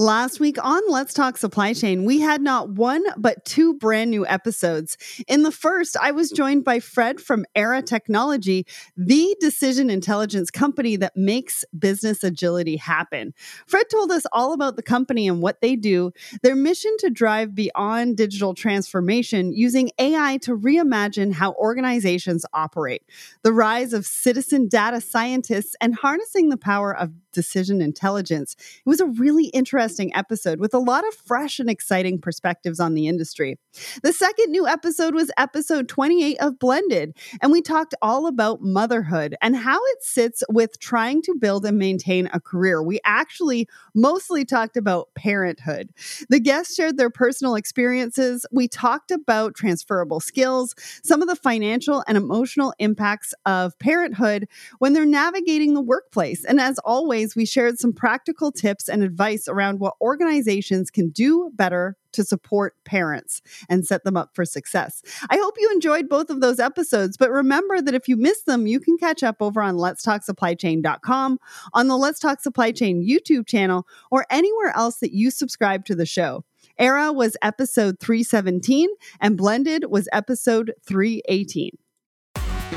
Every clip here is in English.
Last week on Let's Talk Supply Chain, we had not one but two brand new episodes. In the first, I was joined by Fred from Aera Technology, the decision intelligence company that makes business agility happen. Fred told us all about the company and what they do, their mission to drive beyond digital transformation using AI to reimagine how organizations operate, the rise of citizen data scientists, and harnessing the power of decision intelligence. It was a really interesting episode with a lot of fresh and exciting perspectives on the industry. The second new episode was episode 28 of Blended, and we talked all about motherhood and how it sits with trying to build and maintain a career. We actually mostly talked about parenthood. The guests shared their personal experiences. We talked about transferable skills, some of the financial and emotional impacts of parenthood when they're navigating the workplace. And as always, we shared some practical tips and advice around what organizations can do better to support parents and set them up for success. I hope you enjoyed both of those episodes, but remember that if you miss them, you can catch up over on letstalksupplychain.com, on the Let's Talk Supply Chain YouTube channel, or anywhere else that you subscribe to the show. Aera was episode 317 and Blended was episode 318.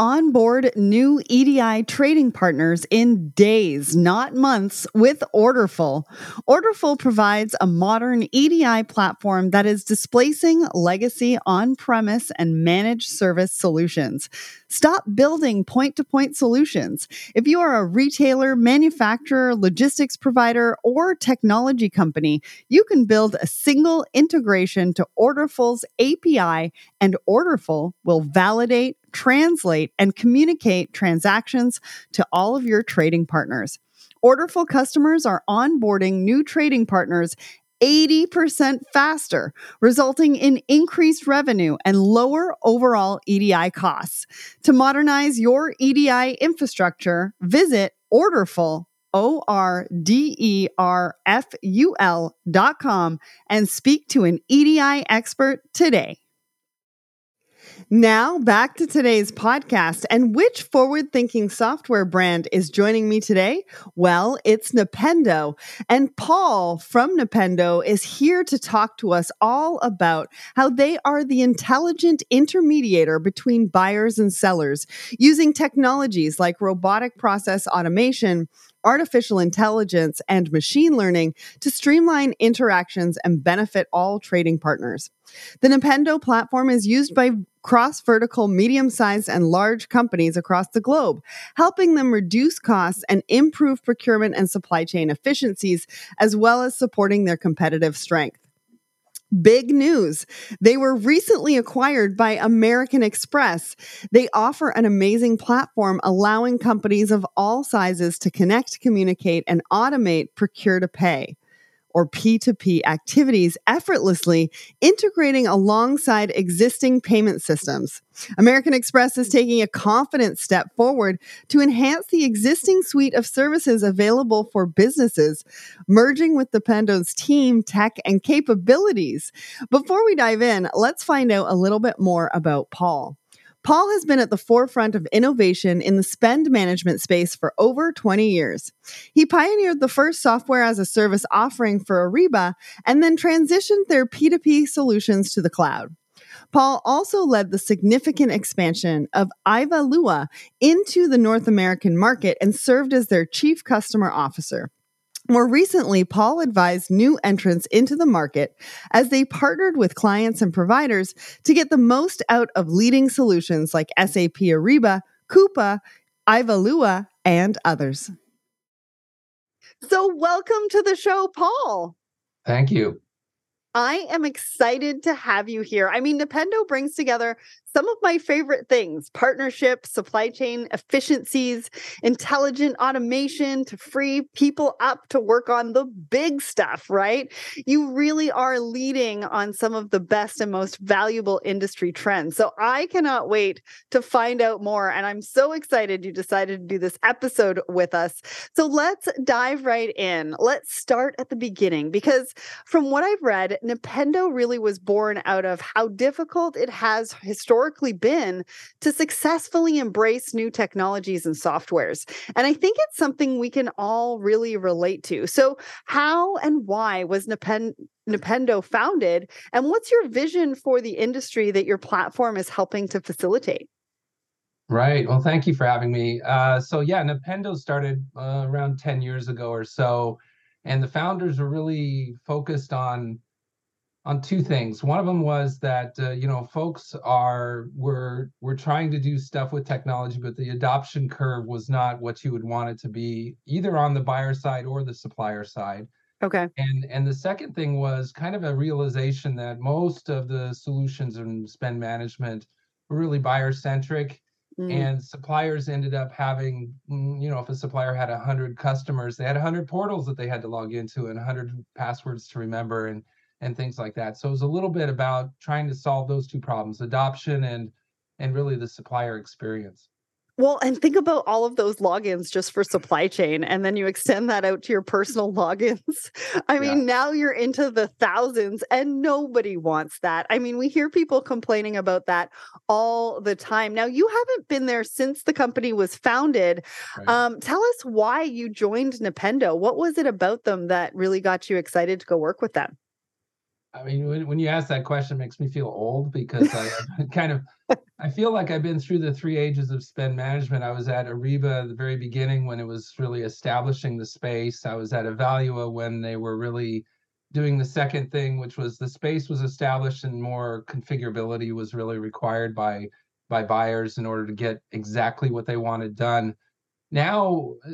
onboard new EDI trading partners in days, not months, with Orderful. Orderful provides a modern EDI platform that is displacing legacy on premise and managed service solutions. Stop building point to point solutions. If you are a retailer, manufacturer, logistics provider, or technology company, you can build a single integration to Orderful's API, and Orderful will validate translate, and communicate transactions to all of your trading partners. Orderful customers are onboarding new trading partners 80% faster, resulting in increased revenue and lower overall EDI costs. To modernize your EDI infrastructure, visit Orderful, O R D E R F U L dot com and speak to an EDI expert today. Now, back to today's podcast. And which forward thinking software brand is joining me today? Well, it's Nipendo. And Paul from Nipendo is here to talk to us all about how they are the intelligent intermediator between buyers and sellers using technologies like robotic process automation artificial intelligence, and machine learning to streamline interactions and benefit all trading partners. The Nipendo platform is used by cross vertical, medium sized, and large companies across the globe, helping them reduce costs and improve procurement and supply chain efficiencies, as well as supporting their competitive strength. Big news. They were recently acquired by American Express. They offer an amazing platform allowing companies of all sizes to connect, communicate, and automate procure to pay or P2P activities effortlessly, integrating alongside existing payment systems. American Express is taking a confident step forward to enhance the existing suite of services available for businesses, merging with Nipendo's team, tech, and capabilities. Before we dive in, let's find out a little bit more about Paul. Paul has been at the forefront of innovation in the spend management space for over 20 years. He pioneered the first software as a service offering for Ariba and then transitioned their P2P solutions to the cloud. Paul also led the significant expansion of Ivalua into the North American market and served as their chief customer officer. More recently, Paul advised new entrants into the market as they partnered with clients and providers to get the most out of leading solutions like SAP Ariba, Coupa, Ivalua, and others. So, welcome to the show, Paul. Thank you. I am excited to have you here. I mean, Nipendo brings together some of my favorite things partnerships, supply chain efficiencies, intelligent automation to free people up to work on the big stuff, right? You really are leading on some of the best and most valuable industry trends. So I cannot wait to find out more. And I'm so excited you decided to do this episode with us. So let's dive right in. Let's start at the beginning because from what I've read, Nipendo really was born out of how difficult it has historically been to successfully embrace new technologies and softwares. And I think it's something we can all really relate to. So, how and why was Nipendo founded? And what's your vision for the industry that your platform is helping to facilitate? Right. Well, thank you for having me. Uh, so, yeah, Nipendo started uh, around 10 years ago or so. And the founders were really focused on on two things. One of them was that uh, you know folks are were were trying to do stuff with technology, but the adoption curve was not what you would want it to be, either on the buyer side or the supplier side. Okay. And and the second thing was kind of a realization that most of the solutions in spend management were really buyer centric. Mm. And suppliers ended up having, mm, you know, if a supplier had 100 customers, they had 100 portals that they had to log into and 100 passwords to remember. And and things like that. So it was a little bit about trying to solve those two problems, adoption and and really the supplier experience. Well, and think about all of those logins just for supply chain, and then you extend that out to your personal logins. I mean, yeah. now you're into the thousands, and nobody wants that. I mean, we hear people complaining about that all the time. Now, you haven't been there since the company was founded. Right. Um, tell us why you joined Nipendo. What was it about them that really got you excited to go work with them? I mean, when, when you ask that question, makes me feel old because I kind of I feel like I've been through the three ages of spend management. I was at Ariba at the very beginning when it was really establishing the space. I was at Ivalua when they were really doing the second thing, which was the space was established and more configurability was really required by by buyers in order to get exactly what they wanted done now uh,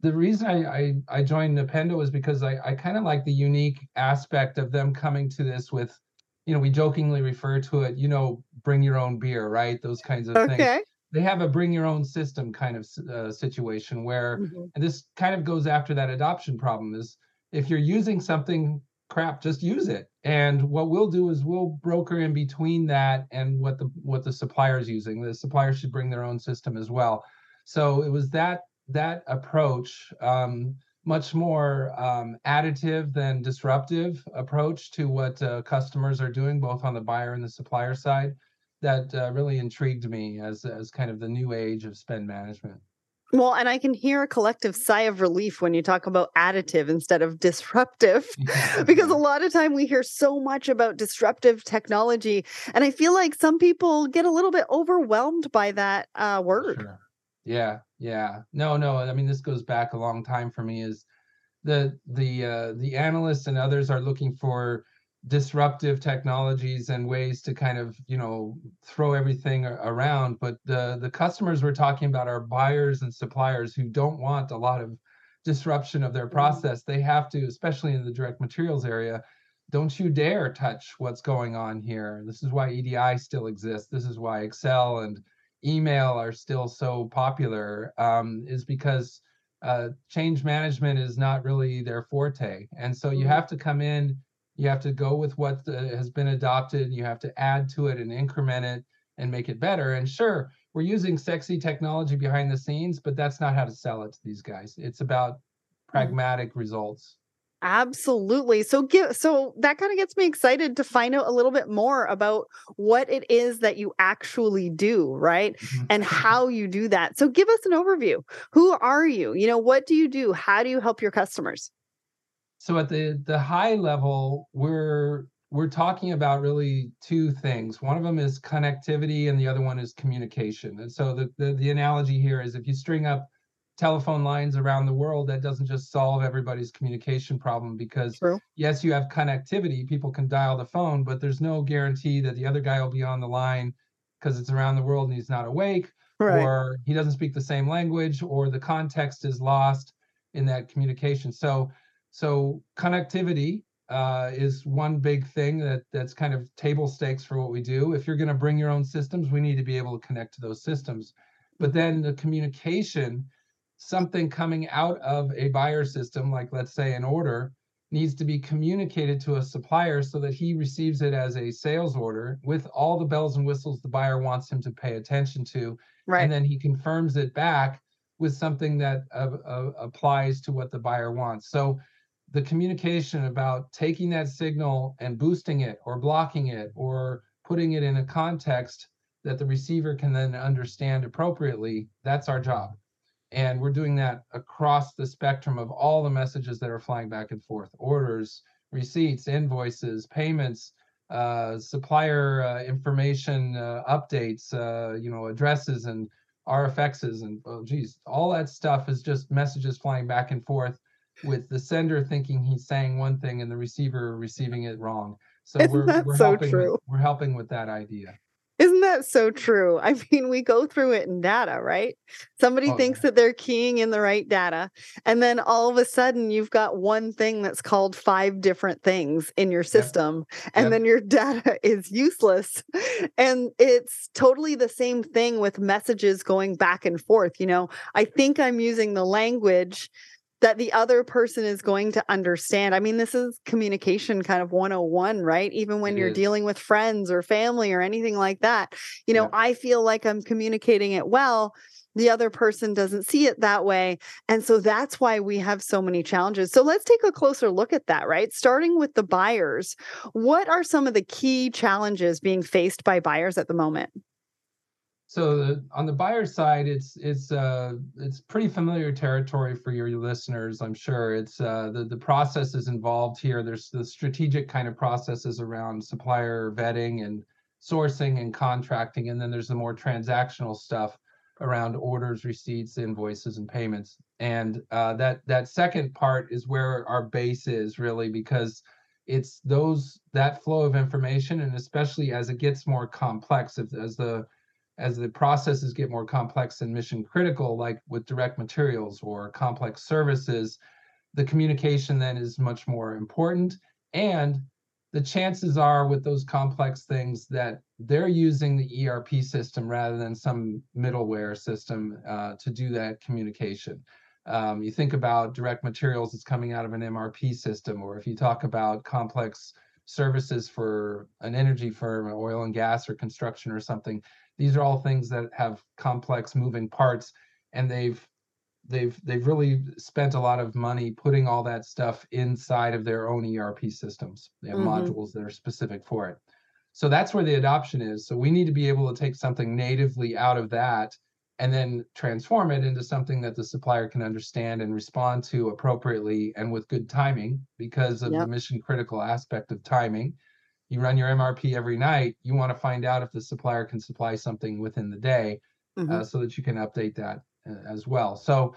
the reason I, I, I joined Nipendo is because I, I kind of like the unique aspect of them coming to this with, you know, we jokingly refer to it, you know, bring your own beer, right? Those kinds of okay. things. They have a bring your own system kind of uh, situation where, mm-hmm. and this kind of goes after that adoption problem is if you're using something crap, just use it. And what we'll do is we'll broker in between that and what the what the supplier is using. The supplier should bring their own system as well. So it was that that approach, um, much more um, additive than disruptive approach to what uh, customers are doing, both on the buyer and the supplier side, that uh, really intrigued me as as kind of the new age of spend management. Well, and I can hear a collective sigh of relief when you talk about additive instead of disruptive, because a lot of time we hear so much about disruptive technology, and I feel like some people get a little bit overwhelmed by that uh, word. Sure. Yeah, yeah. No, no. I mean, this goes back a long time for me. Is the the uh, the analysts and others are looking for disruptive technologies and ways to kind of you know throw everything around but the the customers we're talking about are buyers and suppliers who don't want a lot of disruption of their mm-hmm. process they have to especially in the direct materials area don't you dare touch what's going on here this is why edi still exists this is why excel and email are still so popular um, is because uh, change management is not really their forte. And so you mm-hmm. have to come in, you have to go with what the, has been adopted, you have to add to it and increment it and make it better. And sure, we're using sexy technology behind the scenes, but that's not how to sell it to these guys. It's about mm-hmm. pragmatic results. Absolutely. So give so that kind of gets me excited to find out a little bit more about what it is that you actually do, right? Mm-hmm. And how you do that. So give us an overview. Who are you? You know, what do you do? How do you help your customers? So at the the high level, we're we're talking about really two things. One of them is connectivity and the other one is communication. And so the the, the analogy here is if you string up telephone lines around the world that doesn't just solve everybody's communication problem because True. yes you have connectivity people can dial the phone but there's no guarantee that the other guy will be on the line because it's around the world and he's not awake right. or he doesn't speak the same language or the context is lost in that communication so so connectivity uh, is one big thing that that's kind of table stakes for what we do. If you're going to bring your own systems, we need to be able to connect to those systems. But then the communication, something coming out of a buyer system, like let's say an order, needs to be communicated to a supplier so that he receives it as a sales order with all the bells and whistles the buyer wants him to pay attention to. Right. And then he confirms it back with something that uh, uh, applies to what the buyer wants. So the communication about taking that signal and boosting it or blocking it or putting it in a context that the receiver can then understand appropriately, that's our job. And we're doing that across the spectrum of all the messages that are flying back and forth orders, receipts, invoices, payments, uh, supplier uh, information uh, updates, uh, you know, addresses and RFXs and oh geez, all that stuff is just messages flying back and forth with the sender thinking he's saying one thing and the receiver receiving it wrong. So Isn't we're that we're so helping true? with, we're helping with that idea. Isn't that so true? I mean, we go through it in data, right? Somebody Oh, thinks yeah. that they're keying in the right data. And then all of a sudden, you've got one thing that's called five different things in your system. And Yep. then your data is useless. And it's totally the same thing with messages going back and forth. You know, I think I'm using the language that the other person is going to understand. I mean, this is communication kind of 101, right? Even when It you're is. dealing with friends or family or anything like that. You know, Yeah. I feel like I'm communicating it well. The other person doesn't see it that way. And so that's why we have so many challenges. So let's take a closer look at that, right? Starting with the buyers. What are some of the key challenges being faced by buyers at the moment? So the, on the buyer side, it's it's uh it's pretty familiar territory for your listeners, I'm sure. It's uh the the processes involved here. There's the strategic kind of processes around supplier vetting and sourcing and contracting, and then there's the more transactional stuff around orders, receipts, invoices, and payments. And uh, that that second part is where our base is really because it's those that flow of information, and especially as it gets more complex, as the as the processes get more complex and mission critical, like with direct materials or complex services, the communication then is much more important. And the chances are with those complex things that they're using the ERP system rather than some middleware system uh, to do that communication. Um, you think about direct materials that's coming out of an MRP system, or if you talk about complex services for an energy firm, oil and gas or construction or something, these are all things that have complex moving parts and they've they've they've really spent a lot of money putting all that stuff inside of their own ERP systems. They have Mhm. modules that are specific for it. So that's where the adoption is. So we need to be able to take something natively out of that and then transform it into something that the supplier can understand and respond to appropriately and with good timing because of Yep. the mission critical aspect of timing you run your MRP every night, you want to find out if the supplier can supply something within the day Mhm. uh, so that you can update that uh, as well. So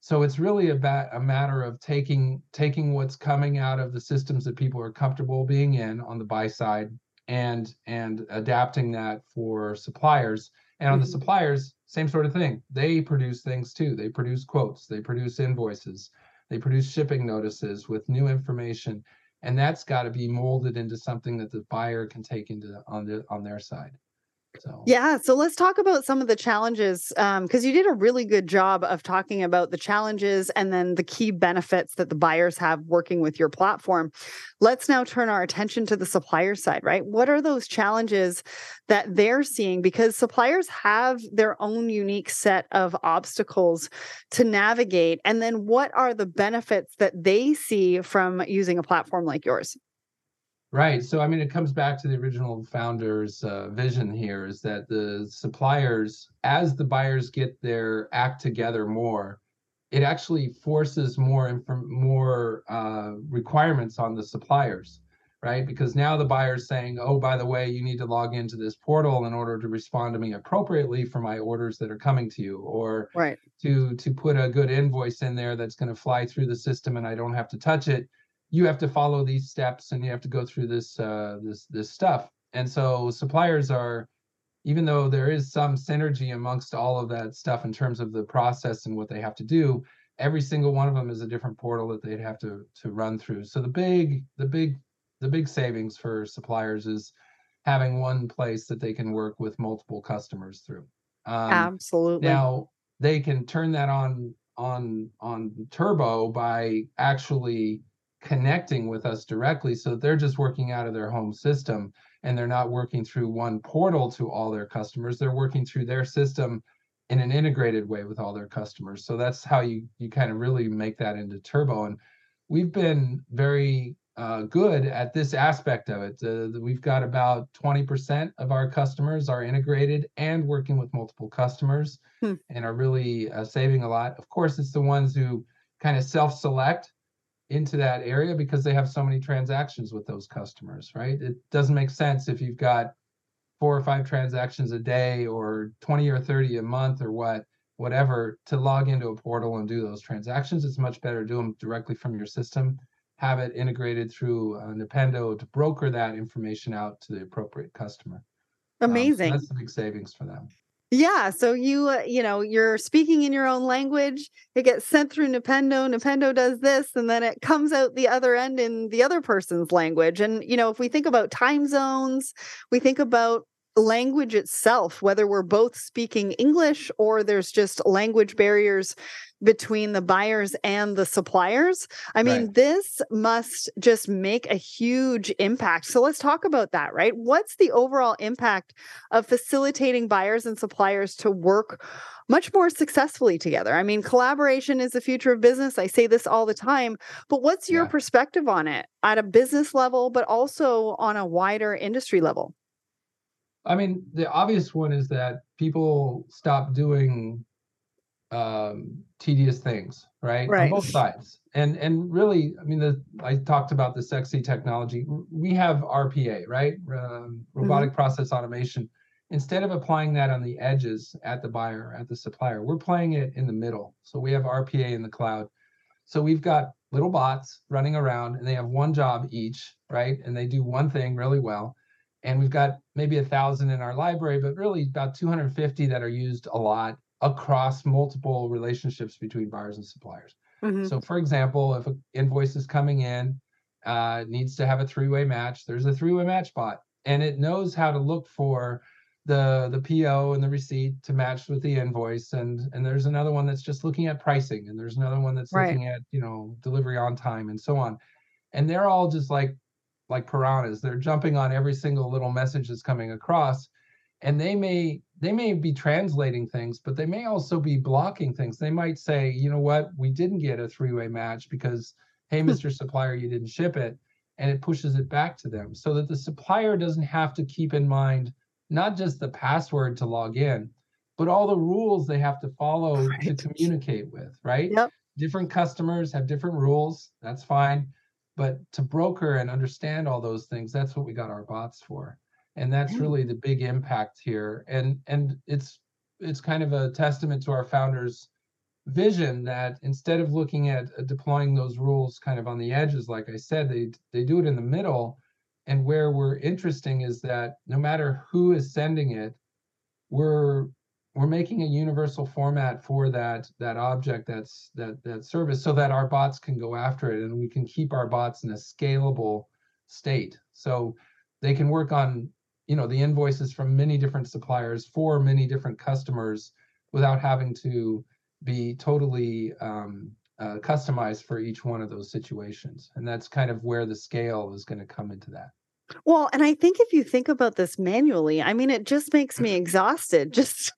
so it's really about a matter of taking taking what's coming out of the systems that people are comfortable being in on the buy side and and adapting that for suppliers. And on the Mhm. suppliers, same sort of thing. They produce things too. They produce quotes, they produce invoices, they produce shipping notices with new information and that's got to be molded into something that the buyer can take into on the on their side so Yeah, so let's talk about some of the challenges um, because you did a really good job of talking about the challenges and then the key benefits that the buyers have working with your platform. Let's now turn our attention to the supplier side, right? What are those challenges that they're seeing? Because suppliers have their own unique set of obstacles to navigate. And then what are the benefits that they see from using a platform like yours? Right so i mean it comes back to the original founders uh, vision here is that the suppliers as the buyers get their act together more it actually forces more inform- more uh, requirements on the suppliers right because now the buyer's saying oh by the way you need to log into this portal in order to respond to me appropriately for my orders that are coming to you or Right. to to put a good invoice in there that's going to fly through the system and I don't have to touch it. You have to follow these steps and you have to go through this uh, this this stuff. And so suppliers are, even though there is some synergy amongst all of that stuff in terms of the process and what they have to do, every single one of them is a different portal that they'd have to to run through. So the big the big the big savings for suppliers is having one place that they can work with multiple customers through. Um, Absolutely. Now they can turn that on on on Turbo by actually connecting with us directly, so they're just working out of their home system and they're not working through one portal to all their customers. They're working through their system in an integrated way with all their customers. So that's how you you kind of really make that into Turbo. And we've been very uh, good at this aspect of it. Uh, we've got about 20% of our customers are integrated and working with multiple customers hmm. and are really uh, saving a lot. Of course, it's the ones who kind of self select into that area because they have so many transactions with those customers, right? It doesn't make sense if you've got four or five transactions a day or 20 or 30 a month or what whatever to log into a portal and do those transactions it's much better to do them directly from your system have it integrated through uh, Nipendo to broker that information out to the appropriate customer. Amazing. Um, so that's the big savings for them. Yeah, so you uh, you know you're speaking in your own language. It gets sent through Nipendo. Nipendo does this, and then it comes out the other end in the other person's language. And you know, if we think about time zones, we think about language itself, whether we're both speaking English or there's just language barriers between the buyers and the suppliers. I mean, right. this must just make a huge impact. So let's talk about that, right? What's the overall impact of facilitating buyers and suppliers to work much more successfully together? I mean, collaboration is the future of business. I say this all the time, but what's your yeah. perspective on it at a business level, but also on a wider industry level? I mean, the obvious one is that people stop doing um, tedious things, right? right? On both sides. And and really, I mean, the I talked about the sexy technology. We have RPA, right? Um, robotic mm-hmm. process automation. Instead of applying that on the edges at the buyer, at the supplier, we're playing it in the middle. So we have RPA in the cloud. So we've got little bots running around, and they have one job each, right? And they do one thing really well and we've got maybe a thousand in our library, but really about 250 that are used a lot across multiple relationships between buyers and suppliers. Mm-hmm. So, for example, if an invoice is coming in, uh, needs to have a three-way match. There's a three-way match bot, and it knows how to look for the the PO and the receipt to match with the invoice. And and there's another one that's just looking at pricing, and there's another one that's right. looking at you know delivery on time and so on. And they're all just like like piranhas. They're jumping on every single little message that's coming across. And they may they may be translating things, but they may also be blocking things. They might say, you know what, we didn't get a three-way match because, hey, hmm. Mr. Supplier, you didn't ship it. And it pushes it back to them so that the supplier doesn't have to keep in mind not just the password to log in, but all the rules they have to follow right. to communicate with, right? Yep. Different customers have different rules. That's fine but to broker and understand all those things that's what we got our bots for and that's really the big impact here. And and it's it's kind of a testament to our founders vision that instead of looking at uh, deploying those rules kind of on the edges like i said they they do it in the middle. And where we're interesting is that no matter who is sending it we're we're making a universal format for that that object that's that that service so that our bots can go after it and we can keep our bots in a scalable state. So they can work on you know the invoices from many different suppliers for many different customers without having to be totally um, uh, customized for each one of those situations. And that's kind of where the scale is going to come into that. Well, and I think if you think about this manually, I mean, it just makes me exhausted just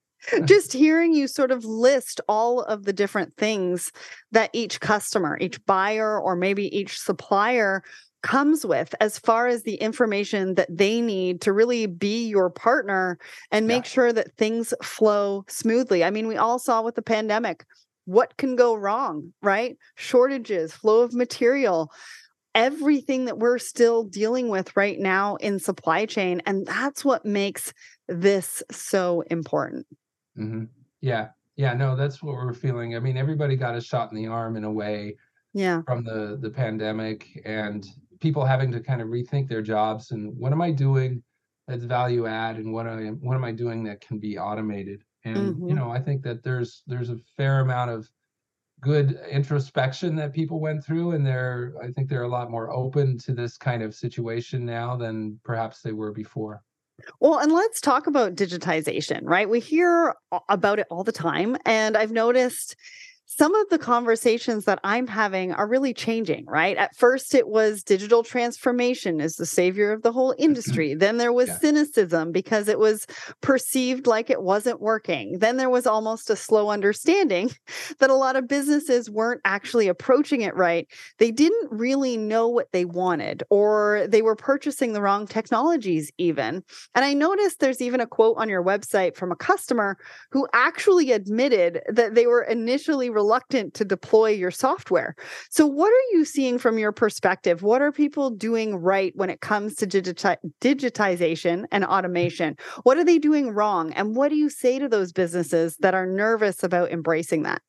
just hearing you sort of list all of the different things that each customer, each buyer, or maybe each supplier comes with as far as the information that they need to really be your partner and make yeah. sure that things flow smoothly. I mean, we all saw with the pandemic what can go wrong, right? Shortages, flow of material, everything that we're still dealing with right now in supply chain. And that's what makes this so important. Mm-hmm. Yeah, yeah, no, that's what we're feeling. I mean, everybody got a shot in the arm in a way, yeah, from the the pandemic, and people having to kind of rethink their jobs and what am I doing that's value add, and what I what am I doing that can be automated. And mm-hmm. you know, I think that there's there's a fair amount of good introspection that people went through and they're i think they're a lot more open to this kind of situation now than perhaps they were before well, and let's talk about digitization, right? We hear about it all the time. And I've noticed some of the conversations that I'm having are really changing, right? At first, it was digital transformation is the savior of the whole mm-hmm. industry. then there was yeah. cynicism because it was perceived like it wasn't working. Then there was almost a slow understanding that a lot of businesses weren't actually approaching it right. They didn't really know what they wanted, or they were purchasing the wrong technologies, even. And I noticed there's even a quote on your website from a customer who actually admitted that they were initially reluctant to deploy your software. So, what are you seeing from your perspective? What are people doing right when it comes to digiti- digitization and automation? What are they doing wrong? And what do you say to those businesses that are nervous about embracing that?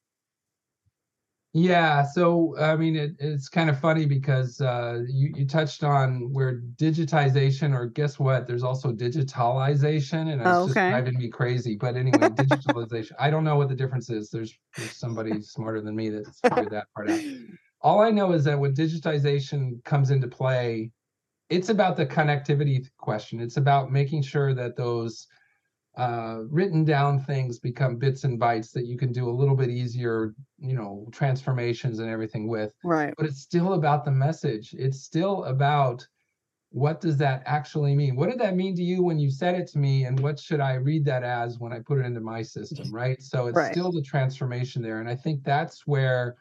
Yeah, so I mean, it, it's kind of funny because uh, you you touched on where digitization, or guess what? There's also digitalization, and it's oh, okay. just driving me crazy. But anyway, digitalization. I don't know what the difference is. There's, there's somebody smarter than me that's figured that part out. All I know is that when digitization comes into play, it's about the connectivity question. It's about making sure that those uh, written down things become bits and bytes that you can do a little bit easier, you know, transformations and everything with. Right. But it's still about the message. It's still about what does that actually mean? What did that mean to you when you said it to me? And what should I read that as when I put it into my system? Right. So it's right. still the transformation there. And I think that's where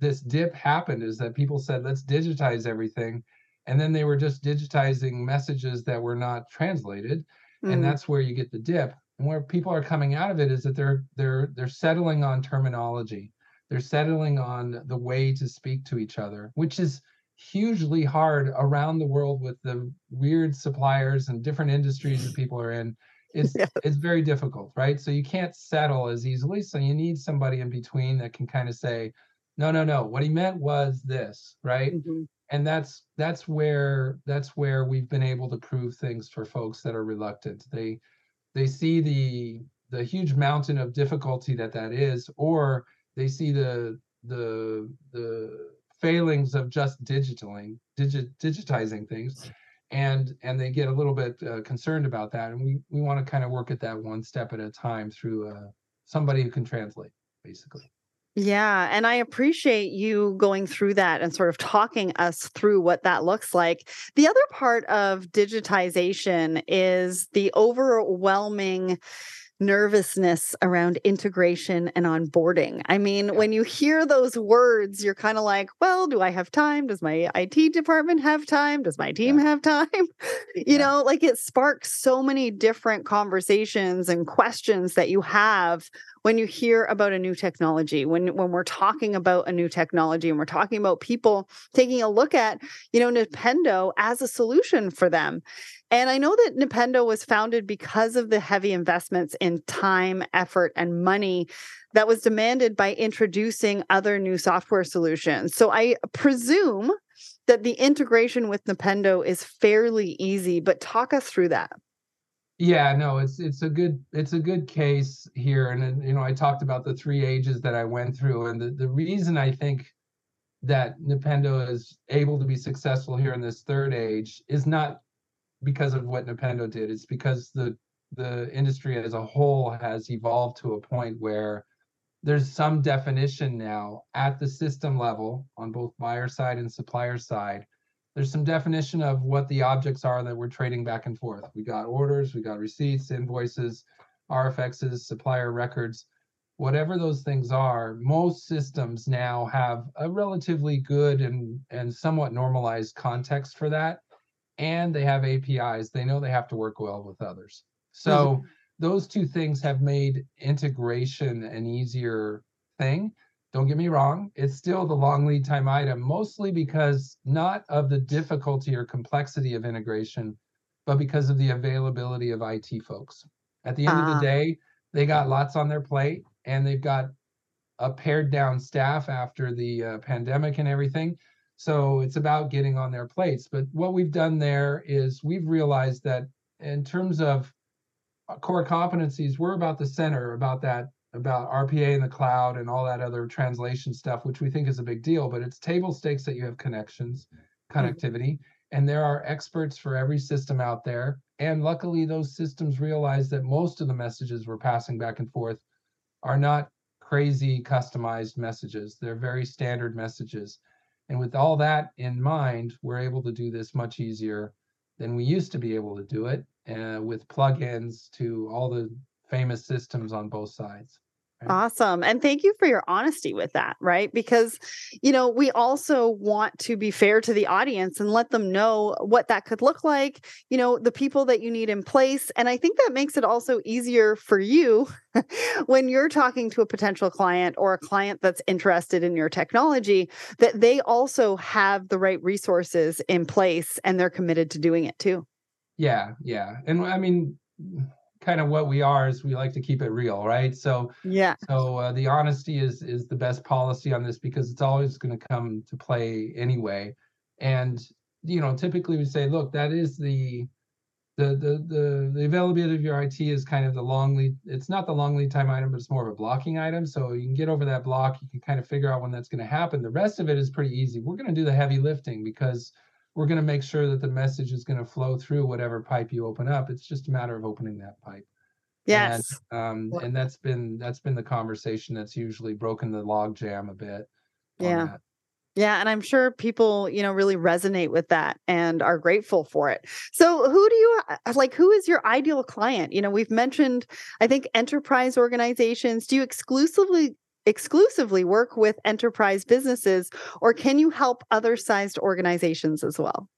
this dip happened is that people said, let's digitize everything. And then they were just digitizing messages that were not translated mm. and that's where you get the dip. And where people are coming out of it is that they're they're they're settling on terminology. They're settling on the way to speak to each other which is hugely hard around the world with the weird suppliers and different industries that people are in. It's yeah. it's very difficult right? So you can't settle as easily so you need somebody in between that can kind of say no no no. What he meant was this right? Mm-hmm and that's that's where that's where we've been able to prove things for folks that are reluctant. They they see the the huge mountain of difficulty that that is or they see the the the failings of just digitaling digit digitizing things and and they get a little bit uh, concerned about that and we we want to kind of work at that one step at a time through uh, somebody who can translate basically yeah. And I appreciate you going through that and sort of talking us through what that looks like. The other part of digitization is the overwhelming nervousness around integration and onboarding. I mean, yeah. when you hear those words, you're kind of like, well, do I have time? Does my IT department have time? Does my team yeah. have time? you yeah. know, like it sparks so many different conversations and questions that you have when you hear about a new technology when when we're talking about a new technology and we're talking about people taking a look at you know Nipendo as a solution for them and I know that Nipendo was founded because of the heavy investments in time, effort, and money that was demanded by introducing other new software solutions. So I presume that the integration with Nipendo is fairly easy, but talk us through that. Yeah, no, it's it's a good it's a good case here, and you know I talked about the three ages that I went through, and the the reason I think that Nipendo is able to be successful here in this third age is not because of what Nipendo did. It's because the the industry as a whole has evolved to a point where there's some definition now at the system level on both buyer side and supplier side. There's some definition of what the objects are that we're trading back and forth. We got orders, we got receipts, invoices, RFXs, supplier records, whatever those things are. Most systems now have a relatively good and, and somewhat normalized context for that and they have APIs. They know they have to work well with others. So mm-hmm. those two things have made integration an easier thing. Don't get me wrong, it's still the long lead time item, mostly because not of the difficulty or complexity of integration, but because of the availability of IT folks. At the end uh-huh. of the ah. day, they got lots on their plate and they've got a pared down staff after the uh, pandemic and everything. So it's about getting on their plates. But what we've done there is we've realized that in terms of uh, core competencies, we're about the center, about that about RPA in the cloud and all that other translation stuff, which we think is a big deal, but it's table stakes that you have connections, connectivity, mm-hmm. and there are experts for every system out there. And luckily, those systems realize that most of the messages we're passing back and forth are not crazy customized messages. They're very standard messages. And with all that in mind, we're able to do this much easier than we used to be able to do it uh, with plugins to all the famous systems on both sides. Awesome. And thank you for your honesty with that, right? Because, you know, we also want to be fair to the audience and let them know what that could look like, you know, the people that you need in place. And I think that makes it also easier for you when you're talking to a potential client or a client that's interested in your technology, that they also have the right resources in place and they're committed to doing it too. Yeah. Yeah. And I mean, kind of what we are is we like to keep it real right so yeah so uh, the honesty is is the best policy on this because it's always going to come to play anyway and you know typically we say look that is the the, the the the availability of your IT is kind of the long lead. It's not the long lead time item, but it's more of a blocking item. So you can get over that block. You can kind of figure out when that's going to happen. The rest of it is pretty easy. We're going to do the heavy lifting because we're going to make sure that the message is going to flow through whatever pipe you open up. It's just a matter of opening that pipe. Yes. And, um, and that's been that's been the conversation that's usually broken the log jam a bit. Yeah. That. Yeah, and I'm sure people, you know, really resonate with that and are grateful for it. So, who do you uh, like who is your ideal client? You know, we've mentioned I think enterprise organizations. Do you exclusively exclusively work with enterprise businesses or can you help other sized organizations as well?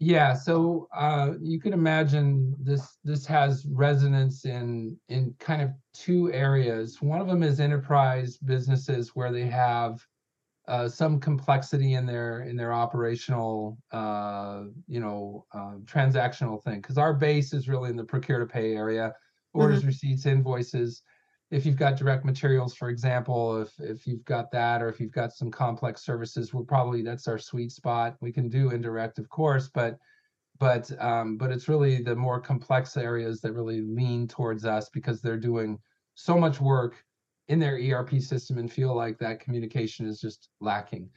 Yeah so uh, you can imagine this this has resonance in in kind of two areas. One of them is enterprise businesses where they have uh, some complexity in their in their operational uh, you know uh, transactional thing because our base is really in the procure to pay area orders mm-hmm. receipts invoices if you've got direct materials, for example, if if you've got that, or if you've got some complex services, we're probably that's our sweet spot. We can do indirect, of course, but but um, but it's really the more complex areas that really lean towards us because they're doing so much work in their ERP system and feel like that communication is just lacking.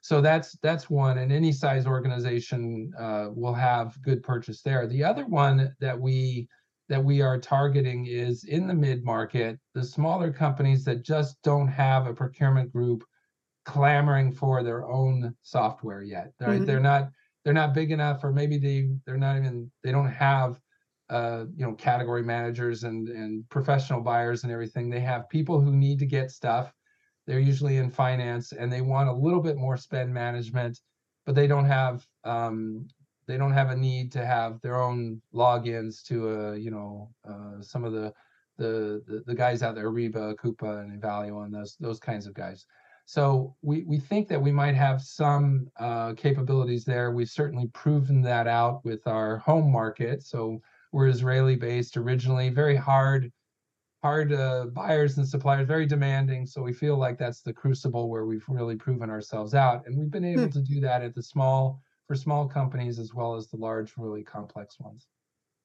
So that's that's one, and any size organization uh, will have good purchase there. The other one that we that we are targeting is in the mid market, the smaller companies that just don't have a procurement group clamoring for their own software yet. Right? Mm-hmm. They're not they're not big enough, or maybe they they're not even they don't have uh, you know category managers and and professional buyers and everything. They have people who need to get stuff. They're usually in finance and they want a little bit more spend management, but they don't have um, they don't have a need to have their own logins to uh you know uh, some of the, the the the guys out there Ariba, Coupa, and Ivalua, and those those kinds of guys. So we we think that we might have some uh, capabilities there. We've certainly proven that out with our home market. So we're Israeli based originally, very hard hard uh, buyers and suppliers, very demanding. So we feel like that's the crucible where we've really proven ourselves out, and we've been able hmm. to do that at the small for small companies as well as the large, really complex ones.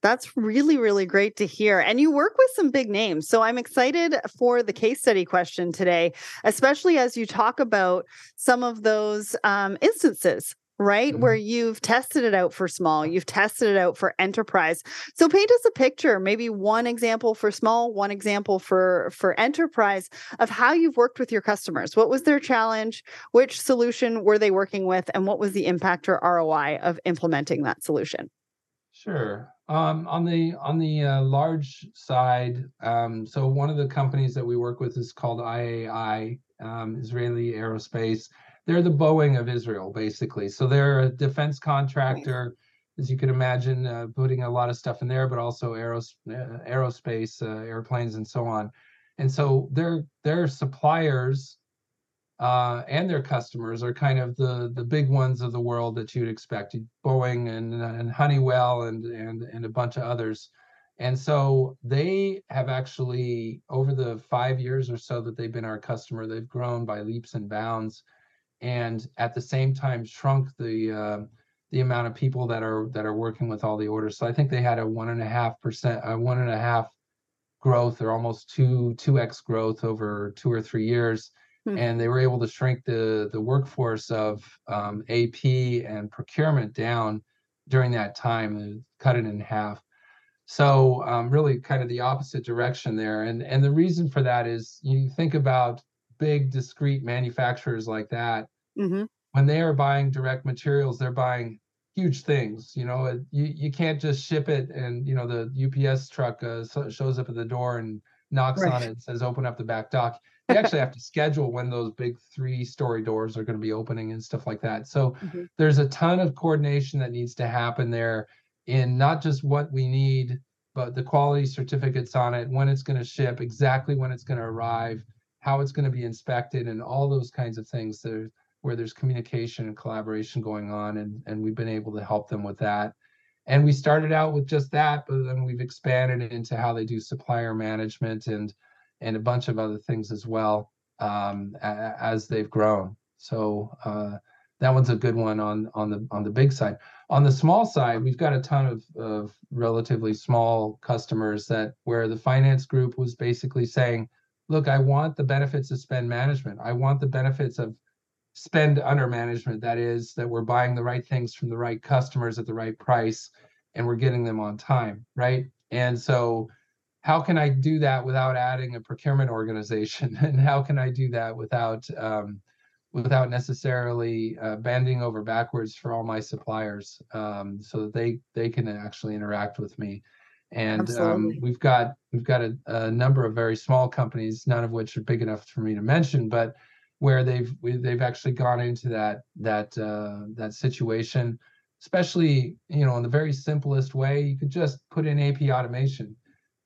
That's really, really great to hear. And you work with some big names. So I'm excited for the case study question today, especially as you talk about some of those um, instances right? Mm-hmm. Where you've tested it out for small, you've tested it out for enterprise. So paint us a picture, maybe one example for small, one example for for enterprise of how you've worked with your customers. What was their challenge? Which solution were they working with and what was the impact or ROI of implementing that solution? Sure. Um, on the on the uh, large side, um, so one of the companies that we work with is called IAI, um, Israeli Aerospace they're the Boeing of Israel, basically. So they're a defense contractor, as you can imagine, uh, putting a lot of stuff in there, but also aeros- uh, aerospace, uh, airplanes, and so on. And so their their suppliers uh, and their customers are kind of the the big ones of the world that you'd expect, Boeing and and Honeywell and and and a bunch of others. And so they have actually, over the five years or so that they've been our customer, they've grown by leaps and bounds and at the same time shrunk the uh, the amount of people that are that are working with all the orders. So I think they had a one and a half percent, a one and a half growth or almost two two x growth over two or three years, hmm. and they were able to shrink the the workforce of um, AP and procurement down during that time, cut it in half. So um, really, kind of the opposite direction there, and and the reason for that is you think about big discrete manufacturers like that. Mm-hmm. When they are buying direct materials, they're buying huge things. You know, you you can't just ship it and you know the UPS truck uh, shows up at the door and knocks right. on it and says open up the back dock. You actually have to schedule when those big three story doors are going to be opening and stuff like that. So mm-hmm. there's a ton of coordination that needs to happen there in not just what we need, but the quality certificates on it, when it's going to ship, exactly when it's going to arrive, how it's going to be inspected, and all those kinds of things. There's where there's communication and collaboration going on and, and we've been able to help them with that and we started out with just that but then we've expanded into how they do supplier management and and a bunch of other things as well um, a, as they've grown so uh, that one's a good one on on the on the big side on the small side we've got a ton of, of relatively small customers that where the finance group was basically saying look i want the benefits of spend management. I want the benefits of spend under management that is that we're buying the right things from the right customers at the right price and we're getting them on time right? And so how can i do that without adding a procurement organization? And how can i do that without um, without necessarily uh, bending over backwards for all my suppliers um, so that they they can actually interact with me and um, we've got we've got a, a number of very small companies none of which are big enough for me to mention but where they've they've actually gone into that that uh, that situation especially you know in the very simplest way you could just put in ap automation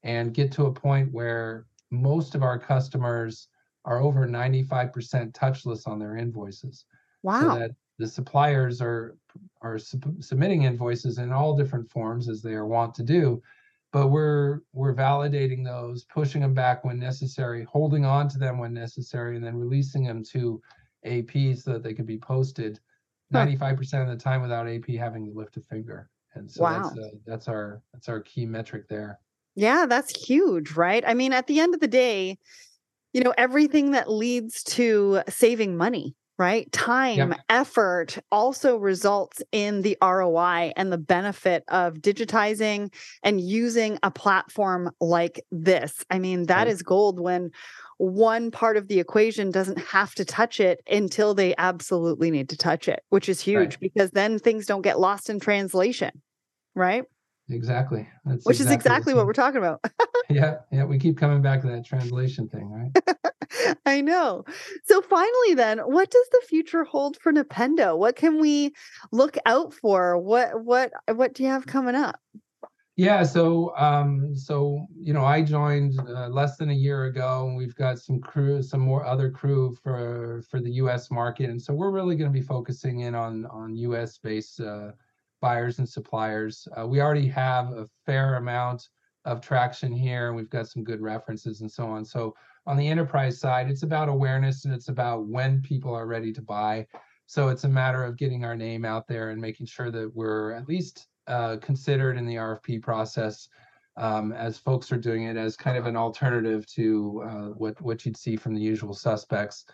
and get to a point where most of our customers are over 95% touchless on their invoices. Wow. so that the suppliers are are sub- submitting invoices in all different forms as they are wont to do but we're we're validating those pushing them back when necessary holding on to them when necessary and then releasing them to ap so that they can be posted 95% of the time without ap having to lift a finger. And so wow. that's uh, that's our that's our key metric there. Yeah that's huge right? I mean at the end of the day you know everything that leads to saving money right? Time, yep. effort also results in the ROI and the benefit of digitizing and using a platform like this. I mean, that right. is gold when one part of the equation doesn't have to touch it until they absolutely need to touch it, which is huge right. because then things don't get lost in translation, right? Exactly. That's Which exactly is exactly what we're talking about. yeah, yeah. We keep coming back to that translation thing, right? I know. So finally, then, what does the future hold for Nipendo? What can we look out for? What what what do you have coming up? Yeah, so um, so you know, I joined uh, less than a year ago, and we've got some crew, some more other crew for for the U.S. market, and so we're really going to be focusing in on on U.S. based. Uh, buyers and suppliers. Uh, we already have a fair amount of traction here, and we've got some good references and so on. So on the enterprise side, it's about awareness and it's about when people are ready to buy. So it's a matter of getting our name out there and making sure that we're at least uh, considered in the RFP process um, as folks are doing it as kind of an alternative to uh, what what you'd see from the usual suspects.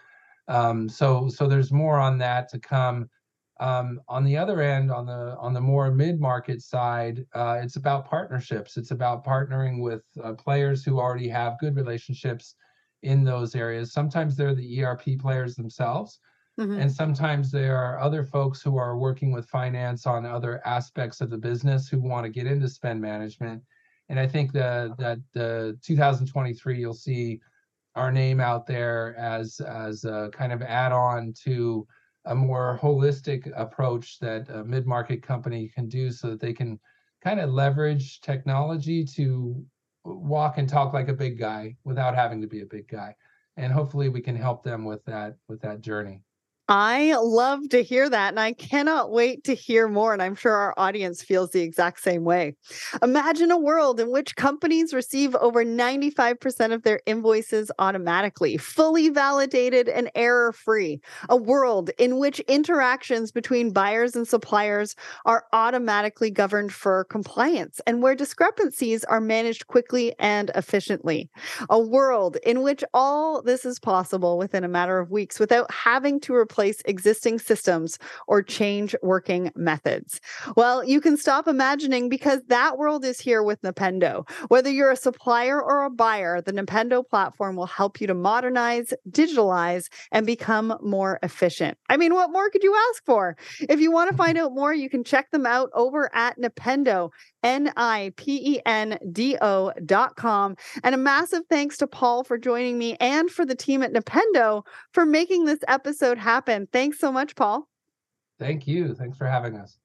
Um, so so there's more on that to come. Um, on the other end, on the on the more mid-market side, uh, it's about partnerships. It's about partnering with uh, players who already have good relationships in those areas. Sometimes they're the ERP players themselves, mm-hmm. and sometimes there are other folks who are working with finance on other aspects of the business who want to get into spend management. And I think that that the 2023 you'll see our name out there as as a kind of add-on to a more holistic approach that a mid-market company can do so that they can kind of leverage technology to walk and talk like a big guy without having to be a big guy. And hopefully we can help them with that with that journey I love to hear that. And I cannot wait to hear more. And I'm sure our audience feels the exact same way. Imagine a world in which companies receive over 95% of their invoices automatically, fully validated and error free. A world in which interactions between buyers and suppliers are automatically governed for compliance and where discrepancies are managed quickly and efficiently. A world in which all this is possible within a matter of weeks without having to replace replace existing systems or change working methods. Well, you can stop imagining because that world is here with Nipendo. Whether you're a supplier or a buyer, the Nipendo platform will help you to modernize, digitalize, and become more efficient. I mean, what more could you ask for? If you want to mm-hmm. find out more, you can check them out over at Nipendo. N I P E N D O dot com. And a massive thanks to Paul for joining me and for the team at Nipendo for making this episode happen. Thanks so much, Paul. Thank you. Thanks for having us.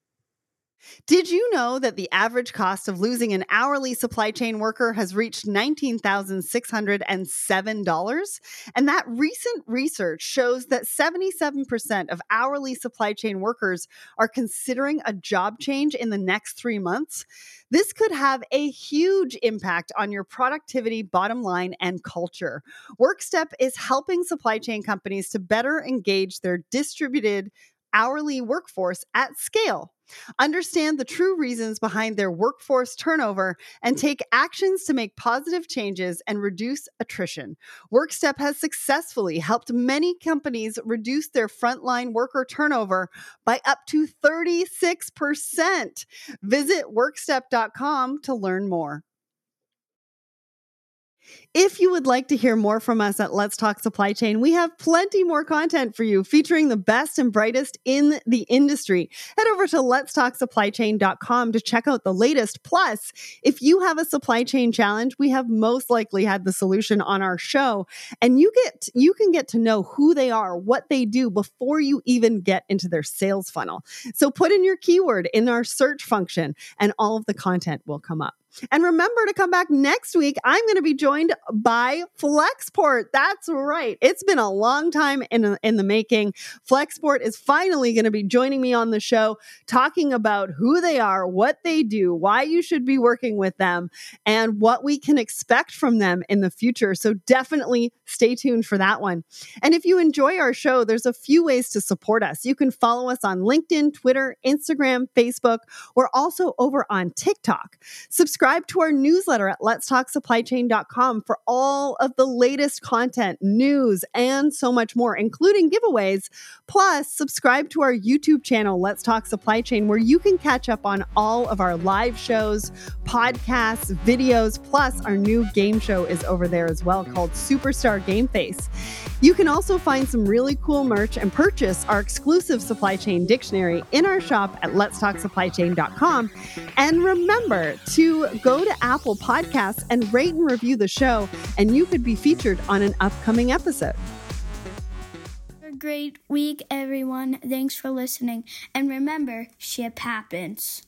Did you know that the average cost of losing an hourly supply chain worker has reached $19,607? And that recent research shows that 77% of hourly supply chain workers are considering a job change in the next three months. This could have a huge impact on your productivity, bottom line, and culture. WorkStep is helping supply chain companies to better engage their distributed hourly workforce at scale understand the true reasons behind their workforce turnover, and take actions to make positive changes and reduce attrition. WorkStep has successfully helped many companies reduce their frontline worker turnover by up to 36%. Visit workstep.com to learn more. If you would like to hear more from us at Let's Talk Supply Chain, we have plenty more content for you featuring the best and brightest in the industry. Head over to letstalksupplychain.com to check out the latest. Plus, if you have a supply chain challenge, we have most likely had the solution on our show and you get you can get to know who they are, what they do before you even get into their sales funnel. So put in your keyword in our search function and all of the content will come up. And remember to come back next week. I'm going to be joined by Flexport. That's right. It's been a long time in, in the making. Flexport is finally going to be joining me on the show, talking about who they are, what they do, why you should be working with them, and what we can expect from them in the future. So definitely stay tuned for that one. And if you enjoy our show, there's a few ways to support us. You can follow us on LinkedIn, Twitter, Instagram, Facebook. We're also over on TikTok. Subscribe to our newsletter at letstalksupplychain.com for all of the latest content, news, and so much more, including giveaways. Plus, subscribe to our YouTube channel, Let's Talk Supply Chain, where you can catch up on all of our live shows, podcasts, videos. Plus, our new game show is over there as well called Superstar Game Face. You can also find some really cool merch and purchase our exclusive supply chain dictionary in our shop at letstalksupplychain.com. And remember to go to Apple Podcasts and rate and review the show, and you could be featured on an upcoming episode. Have a great week, everyone. Thanks for listening. And remember, ship happens.